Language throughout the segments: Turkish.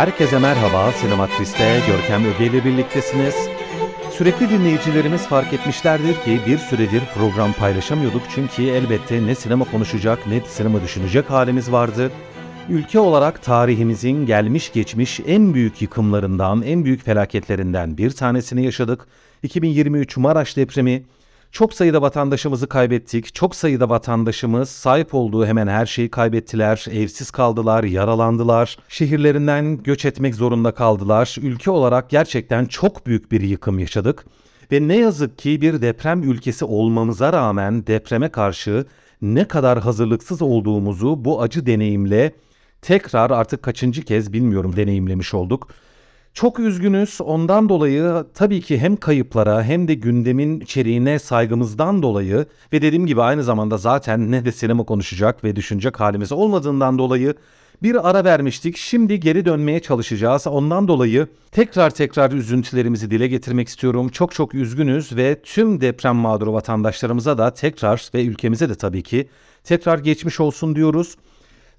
Herkese merhaba, Sinematris'te Görkem Öge ile birliktesiniz. Sürekli dinleyicilerimiz fark etmişlerdir ki bir süredir program paylaşamıyorduk çünkü elbette ne sinema konuşacak ne sinema düşünecek halimiz vardı. Ülke olarak tarihimizin gelmiş geçmiş en büyük yıkımlarından, en büyük felaketlerinden bir tanesini yaşadık. 2023 Maraş depremi çok sayıda vatandaşımızı kaybettik. Çok sayıda vatandaşımız sahip olduğu hemen her şeyi kaybettiler. Evsiz kaldılar, yaralandılar. Şehirlerinden göç etmek zorunda kaldılar. Ülke olarak gerçekten çok büyük bir yıkım yaşadık. Ve ne yazık ki bir deprem ülkesi olmamıza rağmen depreme karşı ne kadar hazırlıksız olduğumuzu bu acı deneyimle tekrar artık kaçıncı kez bilmiyorum deneyimlemiş olduk. Çok üzgünüz. Ondan dolayı tabii ki hem kayıplara hem de gündemin içeriğine saygımızdan dolayı ve dediğim gibi aynı zamanda zaten ne de sinema konuşacak ve düşünecek halimiz olmadığından dolayı bir ara vermiştik. Şimdi geri dönmeye çalışacağız. Ondan dolayı tekrar tekrar üzüntülerimizi dile getirmek istiyorum. Çok çok üzgünüz ve tüm deprem mağduru vatandaşlarımıza da tekrar ve ülkemize de tabii ki tekrar geçmiş olsun diyoruz.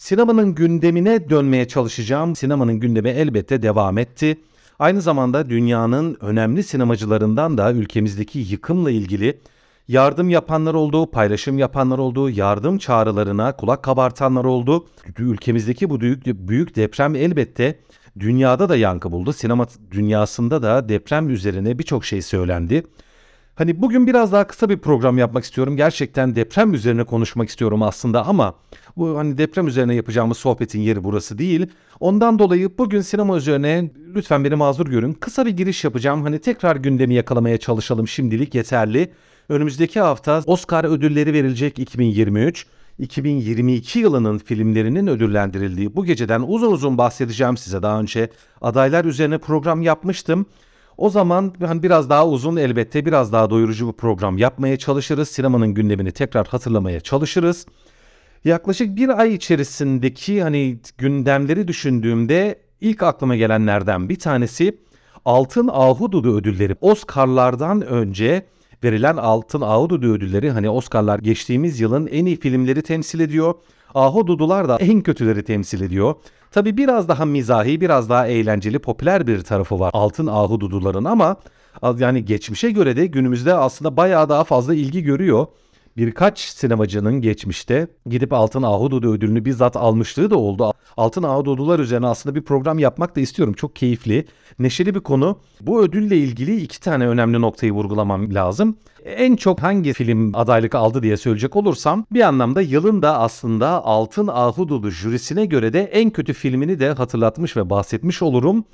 Sinemanın gündemine dönmeye çalışacağım. Sinemanın gündemi elbette devam etti. Aynı zamanda dünyanın önemli sinemacılarından da ülkemizdeki yıkımla ilgili yardım yapanlar oldu, paylaşım yapanlar oldu, yardım çağrılarına kulak kabartanlar oldu. Ülkemizdeki bu büyük, büyük deprem elbette dünyada da yankı buldu. Sinema dünyasında da deprem üzerine birçok şey söylendi. Hani bugün biraz daha kısa bir program yapmak istiyorum. Gerçekten deprem üzerine konuşmak istiyorum aslında ama bu hani deprem üzerine yapacağımız sohbetin yeri burası değil. Ondan dolayı bugün sinema üzerine lütfen beni mazur görün. Kısa bir giriş yapacağım. Hani tekrar gündemi yakalamaya çalışalım şimdilik yeterli. Önümüzdeki hafta Oscar ödülleri verilecek 2023. 2022 yılının filmlerinin ödüllendirildiği bu geceden uzun uzun bahsedeceğim size. Daha önce adaylar üzerine program yapmıştım. O zaman hani biraz daha uzun elbette biraz daha doyurucu bir program yapmaya çalışırız. Sinemanın gündemini tekrar hatırlamaya çalışırız. Yaklaşık bir ay içerisindeki hani gündemleri düşündüğümde ilk aklıma gelenlerden bir tanesi Altın Ahududu ödülleri. Oscar'lardan önce verilen Altın Ahududu ödülleri hani Oscar'lar geçtiğimiz yılın en iyi filmleri temsil ediyor. Ahududular da en kötüleri temsil ediyor. Tabi biraz daha mizahi, biraz daha eğlenceli, popüler bir tarafı var Altın Ahududuların ama yani geçmişe göre de günümüzde aslında bayağı daha fazla ilgi görüyor. Birkaç sinemacının geçmişte gidip Altın Ahududu ödülünü bizzat almışlığı da oldu. Altın Ahududular üzerine aslında bir program yapmak da istiyorum. Çok keyifli, neşeli bir konu. Bu ödülle ilgili iki tane önemli noktayı vurgulamam lazım. En çok hangi film adaylık aldı diye söyleyecek olursam bir anlamda yılın da aslında Altın Ahududu jürisine göre de en kötü filmini de hatırlatmış ve bahsetmiş olurum.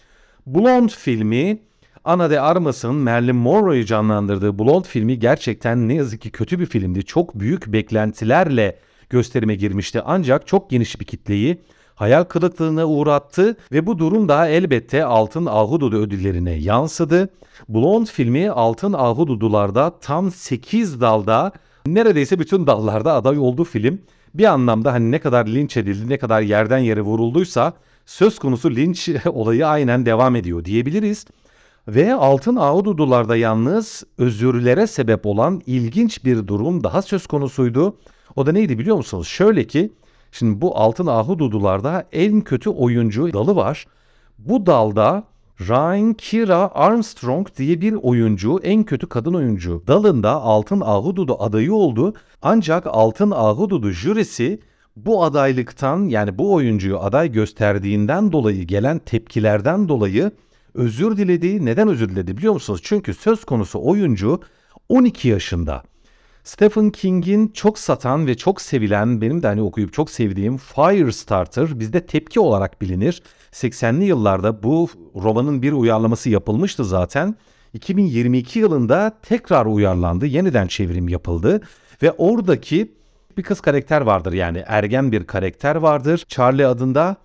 Blonde filmi Ana de Armas'ın Marilyn Monroe'yu canlandırdığı Blonde filmi gerçekten ne yazık ki kötü bir filmdi. Çok büyük beklentilerle gösterime girmişti ancak çok geniş bir kitleyi hayal kırıklığına uğrattı ve bu durum da elbette Altın Ahududu ödüllerine yansıdı. Blonde filmi Altın Ahududularda tam 8 dalda neredeyse bütün dallarda aday oldu film. Bir anlamda hani ne kadar linç edildi, ne kadar yerden yere vurulduysa söz konusu linç olayı aynen devam ediyor diyebiliriz. Ve altın ahududularda yalnız özürlere sebep olan ilginç bir durum daha söz konusuydu. O da neydi biliyor musunuz? Şöyle ki şimdi bu altın ahududularda en kötü oyuncu dalı var. Bu dalda Ryan Kira Armstrong diye bir oyuncu en kötü kadın oyuncu dalında Altın Ahududu adayı oldu. Ancak Altın Ahududu jürisi bu adaylıktan yani bu oyuncuyu aday gösterdiğinden dolayı gelen tepkilerden dolayı özür diledi. Neden özür diledi biliyor musunuz? Çünkü söz konusu oyuncu 12 yaşında. Stephen King'in çok satan ve çok sevilen, benim de hani okuyup çok sevdiğim Firestarter bizde tepki olarak bilinir. 80'li yıllarda bu romanın bir uyarlaması yapılmıştı zaten. 2022 yılında tekrar uyarlandı, yeniden çevrim yapıldı ve oradaki bir kız karakter vardır yani ergen bir karakter vardır. Charlie adında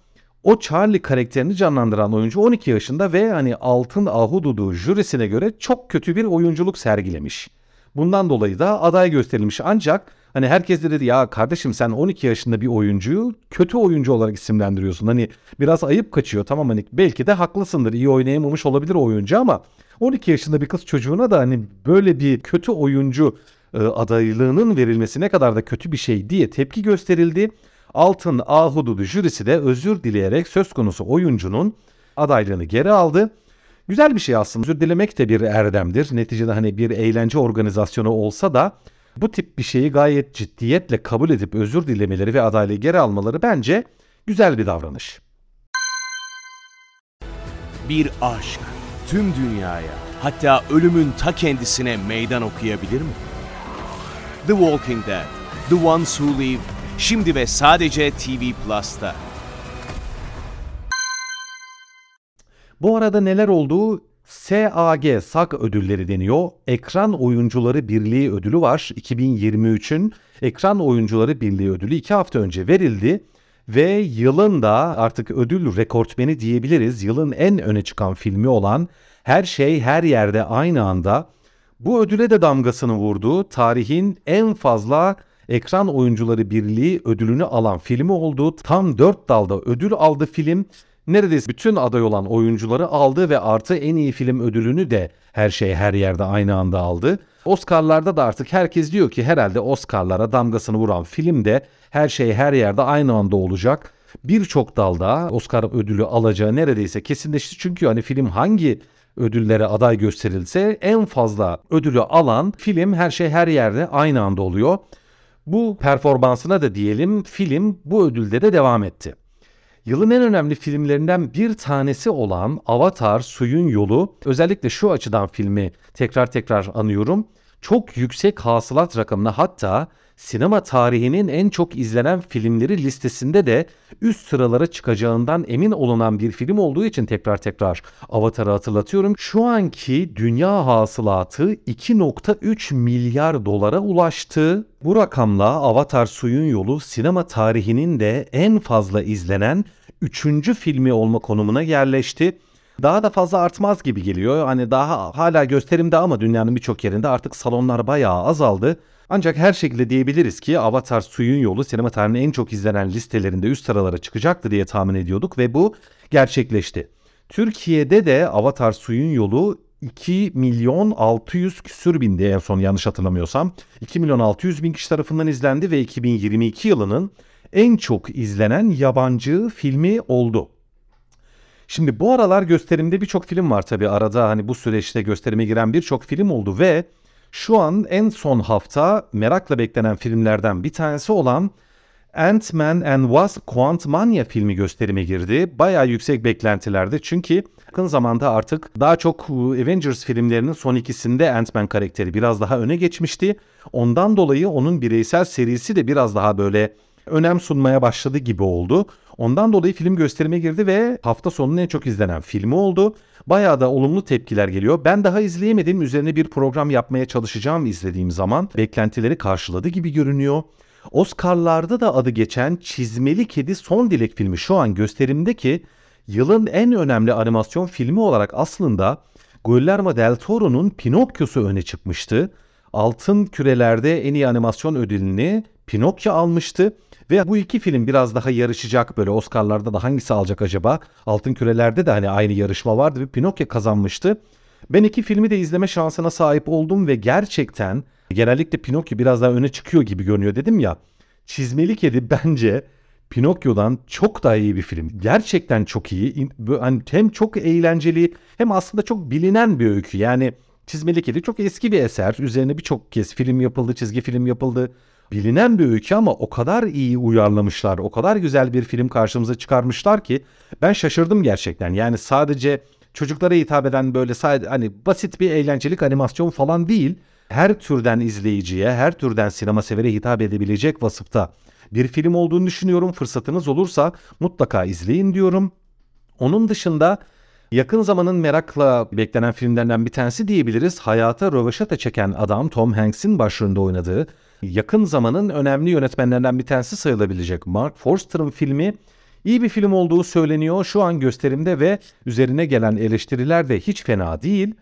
O Charlie karakterini canlandıran oyuncu 12 yaşında ve hani Altın Ahududu jürisine göre çok kötü bir oyunculuk sergilemiş. Bundan dolayı da aday gösterilmiş ancak hani herkes de dedi ya kardeşim sen 12 yaşında bir oyuncuyu kötü oyuncu olarak isimlendiriyorsun. Hani biraz ayıp kaçıyor tamam hani belki de haklısındır iyi oynayamamış olabilir oyuncu ama 12 yaşında bir kız çocuğuna da hani böyle bir kötü oyuncu e, adaylığının verilmesi ne kadar da kötü bir şey diye tepki gösterildi. Altın Ahududu jürisi de özür dileyerek söz konusu oyuncunun adaylığını geri aldı. Güzel bir şey aslında. Özür dilemek de bir erdemdir. Neticede hani bir eğlence organizasyonu olsa da bu tip bir şeyi gayet ciddiyetle kabul edip özür dilemeleri ve adaylığı geri almaları bence güzel bir davranış. Bir aşk tüm dünyaya hatta ölümün ta kendisine meydan okuyabilir mi? The Walking Dead, The Ones Who Live, şimdi ve sadece TV Plus'ta. Bu arada neler olduğu SAG SAG ödülleri deniyor. Ekran Oyuncuları Birliği ödülü var. 2023'ün Ekran Oyuncuları Birliği ödülü 2 hafta önce verildi. Ve yılın da artık ödül rekortmeni diyebiliriz. Yılın en öne çıkan filmi olan Her Şey Her Yerde Aynı Anda bu ödüle de damgasını vurdu. Tarihin en fazla Ekran Oyuncuları Birliği ödülünü alan filmi oldu. Tam 4 dalda ödül aldı film neredeyse bütün aday olan oyuncuları aldı ve artı en iyi film ödülünü de her şey her yerde aynı anda aldı. Oscar'larda da artık herkes diyor ki herhalde Oscar'lara damgasını vuran film de her şey her yerde aynı anda olacak. Birçok dalda Oscar ödülü alacağı neredeyse kesinleşti. Çünkü hani film hangi ödüllere aday gösterilse en fazla ödülü alan film her şey her yerde aynı anda oluyor. Bu performansına da diyelim film bu ödülde de devam etti. Yılın en önemli filmlerinden bir tanesi olan Avatar Suyun Yolu özellikle şu açıdan filmi tekrar tekrar anıyorum. Çok yüksek hasılat rakamına hatta sinema tarihinin en çok izlenen filmleri listesinde de üst sıralara çıkacağından emin olunan bir film olduğu için tekrar tekrar Avatar'ı hatırlatıyorum. Şu anki dünya hasılatı 2.3 milyar dolara ulaştı. Bu rakamla Avatar Suyun Yolu sinema tarihinin de en fazla izlenen 3. filmi olma konumuna yerleşti. Daha da fazla artmaz gibi geliyor. Hani daha hala gösterimde ama dünyanın birçok yerinde artık salonlar bayağı azaldı. Ancak her şekilde diyebiliriz ki Avatar Suyun Yolu sinema tarihinin en çok izlenen listelerinde üst sıralara çıkacaktı diye tahmin ediyorduk ve bu gerçekleşti. Türkiye'de de Avatar Suyun Yolu 2 milyon 600 küsür bindi en son yanlış hatırlamıyorsam. 2 milyon 600 bin kişi tarafından izlendi ve 2022 yılının en çok izlenen yabancı filmi oldu. Şimdi bu aralar gösterimde birçok film var tabi arada hani bu süreçte gösterime giren birçok film oldu ve şu an en son hafta merakla beklenen filmlerden bir tanesi olan Ant-Man and Wasp Quantumania filmi gösterime girdi. Bayağı yüksek beklentilerde çünkü yakın zamanda artık daha çok Avengers filmlerinin son ikisinde Ant-Man karakteri biraz daha öne geçmişti. Ondan dolayı onun bireysel serisi de biraz daha böyle önem sunmaya başladı gibi oldu. Ondan dolayı film gösterime girdi ve hafta sonunun en çok izlenen filmi oldu. Bayağı da olumlu tepkiler geliyor. Ben daha izleyemedim. Üzerine bir program yapmaya çalışacağım izlediğim zaman. Beklentileri karşıladı gibi görünüyor. Oscar'larda da adı geçen Çizmeli Kedi Son Dilek filmi şu an gösterimde ki yılın en önemli animasyon filmi olarak aslında Guillermo del Toro'nun Pinokyo'su öne çıkmıştı. Altın Küreler'de en iyi animasyon ödülünü Pinokyo almıştı. Ve bu iki film biraz daha yarışacak böyle Oscar'larda da hangisi alacak acaba? Altın Küreler'de de hani aynı yarışma vardı ve Pinokyo kazanmıştı. Ben iki filmi de izleme şansına sahip oldum ve gerçekten genellikle Pinokyo biraz daha öne çıkıyor gibi görünüyor dedim ya. Çizmeli Kedi bence Pinokyo'dan çok daha iyi bir film. Gerçekten çok iyi. Hani hem çok eğlenceli hem aslında çok bilinen bir öykü. Yani Çizmeli Kedi çok eski bir eser. Üzerine birçok kez film yapıldı, çizgi film yapıldı bilinen bir öykü ama o kadar iyi uyarlamışlar, o kadar güzel bir film karşımıza çıkarmışlar ki ben şaşırdım gerçekten. Yani sadece çocuklara hitap eden böyle sadece hani basit bir eğlencelik animasyon falan değil. Her türden izleyiciye, her türden sinema severe hitap edebilecek vasıfta bir film olduğunu düşünüyorum. Fırsatınız olursa mutlaka izleyin diyorum. Onun dışında yakın zamanın merakla beklenen filmlerden bir tanesi diyebiliriz. Hayata röveşata çeken adam Tom Hanks'in başrolünde oynadığı yakın zamanın önemli yönetmenlerinden bir tanesi sayılabilecek Mark Forster'ın filmi İyi bir film olduğu söyleniyor şu an gösterimde ve üzerine gelen eleştiriler de hiç fena değil.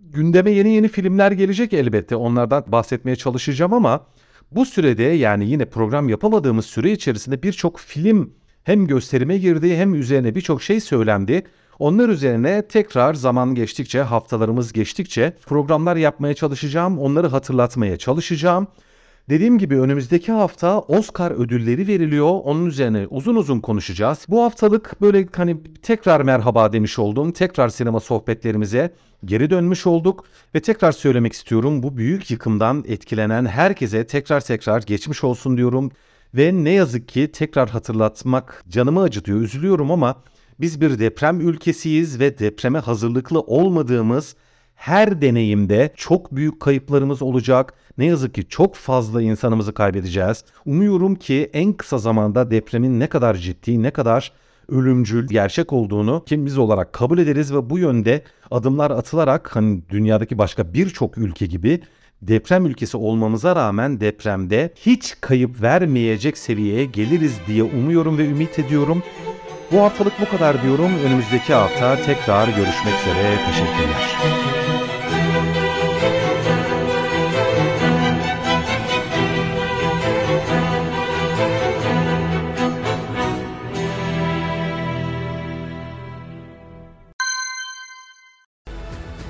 Gündeme yeni yeni filmler gelecek elbette onlardan bahsetmeye çalışacağım ama bu sürede yani yine program yapamadığımız süre içerisinde birçok film hem gösterime girdi hem üzerine birçok şey söylendi. Onlar üzerine tekrar zaman geçtikçe, haftalarımız geçtikçe programlar yapmaya çalışacağım, onları hatırlatmaya çalışacağım. Dediğim gibi önümüzdeki hafta Oscar ödülleri veriliyor. Onun üzerine uzun uzun konuşacağız. Bu haftalık böyle hani tekrar merhaba demiş oldum. Tekrar sinema sohbetlerimize geri dönmüş olduk ve tekrar söylemek istiyorum. Bu büyük yıkımdan etkilenen herkese tekrar tekrar geçmiş olsun diyorum. Ve ne yazık ki tekrar hatırlatmak canımı acıtıyor, üzülüyorum ama biz bir deprem ülkesiyiz ve depreme hazırlıklı olmadığımız her deneyimde çok büyük kayıplarımız olacak. Ne yazık ki çok fazla insanımızı kaybedeceğiz. Umuyorum ki en kısa zamanda depremin ne kadar ciddi, ne kadar ölümcül, gerçek olduğunu kim olarak kabul ederiz ve bu yönde adımlar atılarak hani dünyadaki başka birçok ülke gibi deprem ülkesi olmamıza rağmen depremde hiç kayıp vermeyecek seviyeye geliriz diye umuyorum ve ümit ediyorum. Bu haftalık bu kadar diyorum. Önümüzdeki hafta tekrar görüşmek üzere. Teşekkürler.